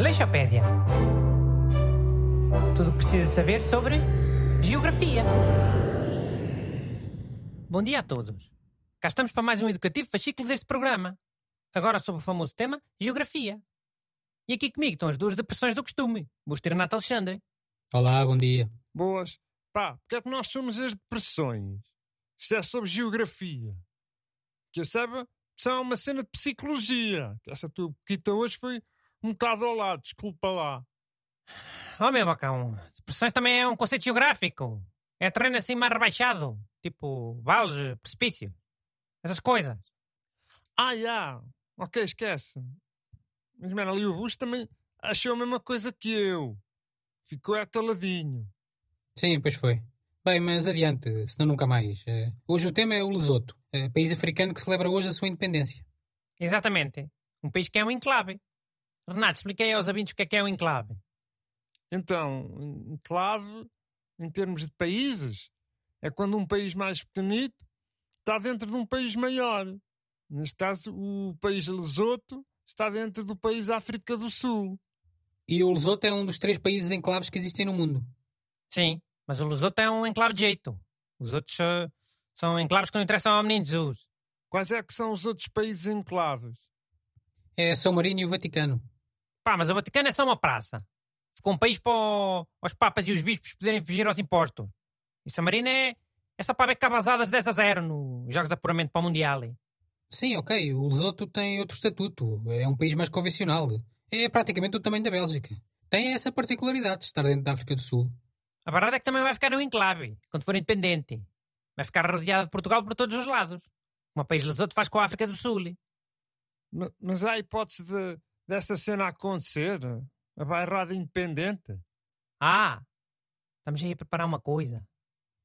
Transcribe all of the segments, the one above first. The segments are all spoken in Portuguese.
Aleixopédia. Tudo o que precisa saber sobre geografia. Bom dia a todos. Cá estamos para mais um educativo fascículo deste programa. Agora sobre o famoso tema Geografia. E aqui comigo estão as duas depressões do costume. Busto e Renato Alexandre. Olá, bom dia. Boas. Pá, porque é que nós somos as depressões? Isto é sobre geografia. Que eu saiba, isso é uma cena de psicologia. Que essa tua boquita hoje foi um bocado ao lado, desculpa lá. Oh meu bacão, depressões também é um conceito geográfico. É terreno assim mais rebaixado. Tipo, vales, precipício. Essas coisas. Ah, já. Ok, esquece. Mas, mano, ali o Bush também achou a mesma coisa que eu. Ficou é caladinho. Sim, pois foi. Bem, mas adiante, senão nunca mais. Eh, hoje o tema é o Lesoto, eh, país africano que celebra hoje a sua independência. Exatamente. Um país que é um enclave. Renato, expliquei aos ouvintes o que é que é um enclave. Então, enclave, em termos de países, é quando um país mais pequenito está dentro de um país maior. Neste caso, o país Lesoto está dentro do país África do Sul. E o Lesoto é um dos três países enclaves que existem no mundo. Sim, mas o Lesoto é um enclave de jeito. Os outros uh, são enclaves que não interessam ao menino Jesus. Quais é que são os outros países enclaves? É São Marino e o Vaticano. Pá, mas o Vaticano é só uma praça. Ficou um país para o- os papas e os bispos poderem fugir aos impostos. E San Marino é, é só para ver cabazadas 10 a 0 nos Jogos de Apuramento para o Mundial. Sim, ok, o Lesoto tem outro estatuto. É um país mais convencional. É praticamente o tamanho da Bélgica. Tem essa particularidade de estar dentro da África do Sul. A verdade é que também vai ficar um enclave, quando for independente. Vai ficar rodeado de Portugal por todos os lados. Como o país Lesoto faz com a África do Sul. Ma- Mas há hipótese de, dessa cena acontecer? A bairrada independente? Ah, estamos aí a preparar uma coisa.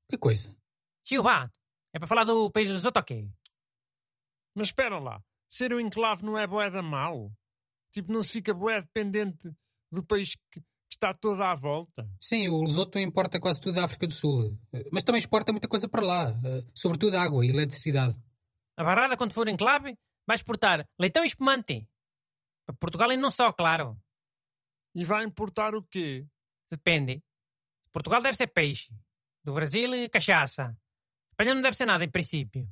Que coisa. Tio, vá. É para falar do país Lesoto ou quê? Mas espera lá, ser um enclave não é boeda mau? Tipo, não se fica boé dependente do país que, que está todo à volta? Sim, o Lesoto importa quase tudo da África do Sul. Eh, Mas também exporta muita coisa para lá. eh, Sobretudo água e eletricidade. A barrada, quando for enclave, vai exportar leitão e espumante. Para Portugal e não só, claro. E vai importar o quê? Depende. De Portugal deve ser peixe. Do Brasil, cachaça. Espanha não deve ser nada, em princípio.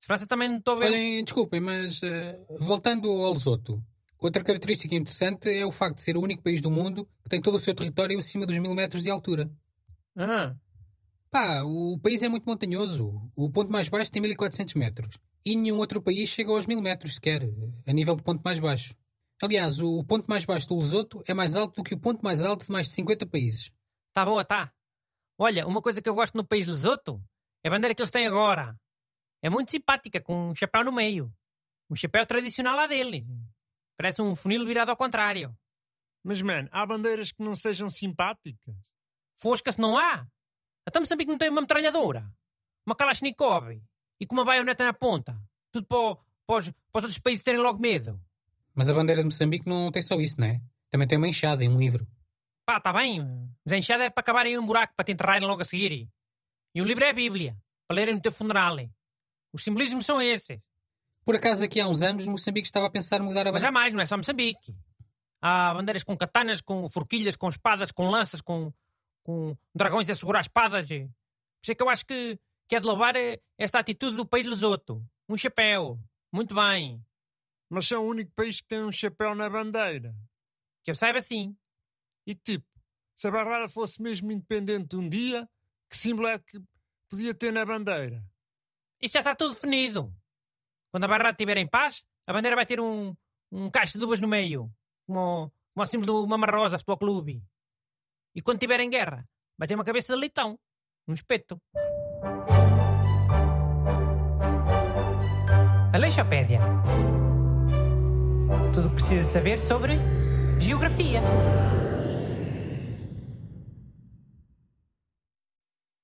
De França também não estou a ver. Olhem, desculpem, mas eh, voltando ao Lesoto, outra característica interessante é o facto de ser o único país do mundo que tem todo o seu território acima dos mil metros de altura. Ah, Pá, o país é muito montanhoso. O ponto mais baixo tem 1400 metros. E nenhum outro país chega aos mil metros sequer, a nível de ponto mais baixo. Aliás, o ponto mais baixo do Lesoto é mais alto do que o ponto mais alto de mais de 50 países. tá boa, tá. Olha, uma coisa que eu gosto no país Lesoto é a bandeira que eles têm agora. É muito simpática, com um chapéu no meio. Um chapéu tradicional lá deles. Parece um funil virado ao contrário. Mas, man, há bandeiras que não sejam simpáticas? Fosca-se não há. Até Moçambique não tem uma metralhadora. Uma Kalashnikov. E com uma baioneta na ponta. Tudo para, para, os, para os outros países terem logo medo. Mas a bandeira de Moçambique não tem só isso, não é? Também tem uma enxada e um livro. Pá, tá bem. Mas a enxada é para acabarem em um buraco para te enterrarem logo a seguir. E o livro é a Bíblia. Para lerem no teu funeral. Os simbolismos são esses. Por acaso, aqui há uns anos, Moçambique estava a pensar em mudar a Mas bandeira. jamais, não é só Moçambique. Há bandeiras com katanas, com forquilhas, com espadas, com lanças, com, com dragões a segurar espadas. Por isso é que eu acho que, que é de louvar eh, esta atitude do país Lesoto. Um chapéu. Muito bem. Mas são o único país que tem um chapéu na bandeira. Que eu saiba sim. E tipo, se a barrada fosse mesmo independente um dia, que símbolo é que podia ter na bandeira? Isto já está tudo definido. Quando a barrada estiver em paz, a bandeira vai ter um, um caixa de uvas no meio. Como, como o símbolo do Mama Rosa Futebol Clube. E quando estiver em guerra, vai ter uma cabeça de leitão. Um espeto. Aleixopédia. Tudo o que precisa saber sobre geografia.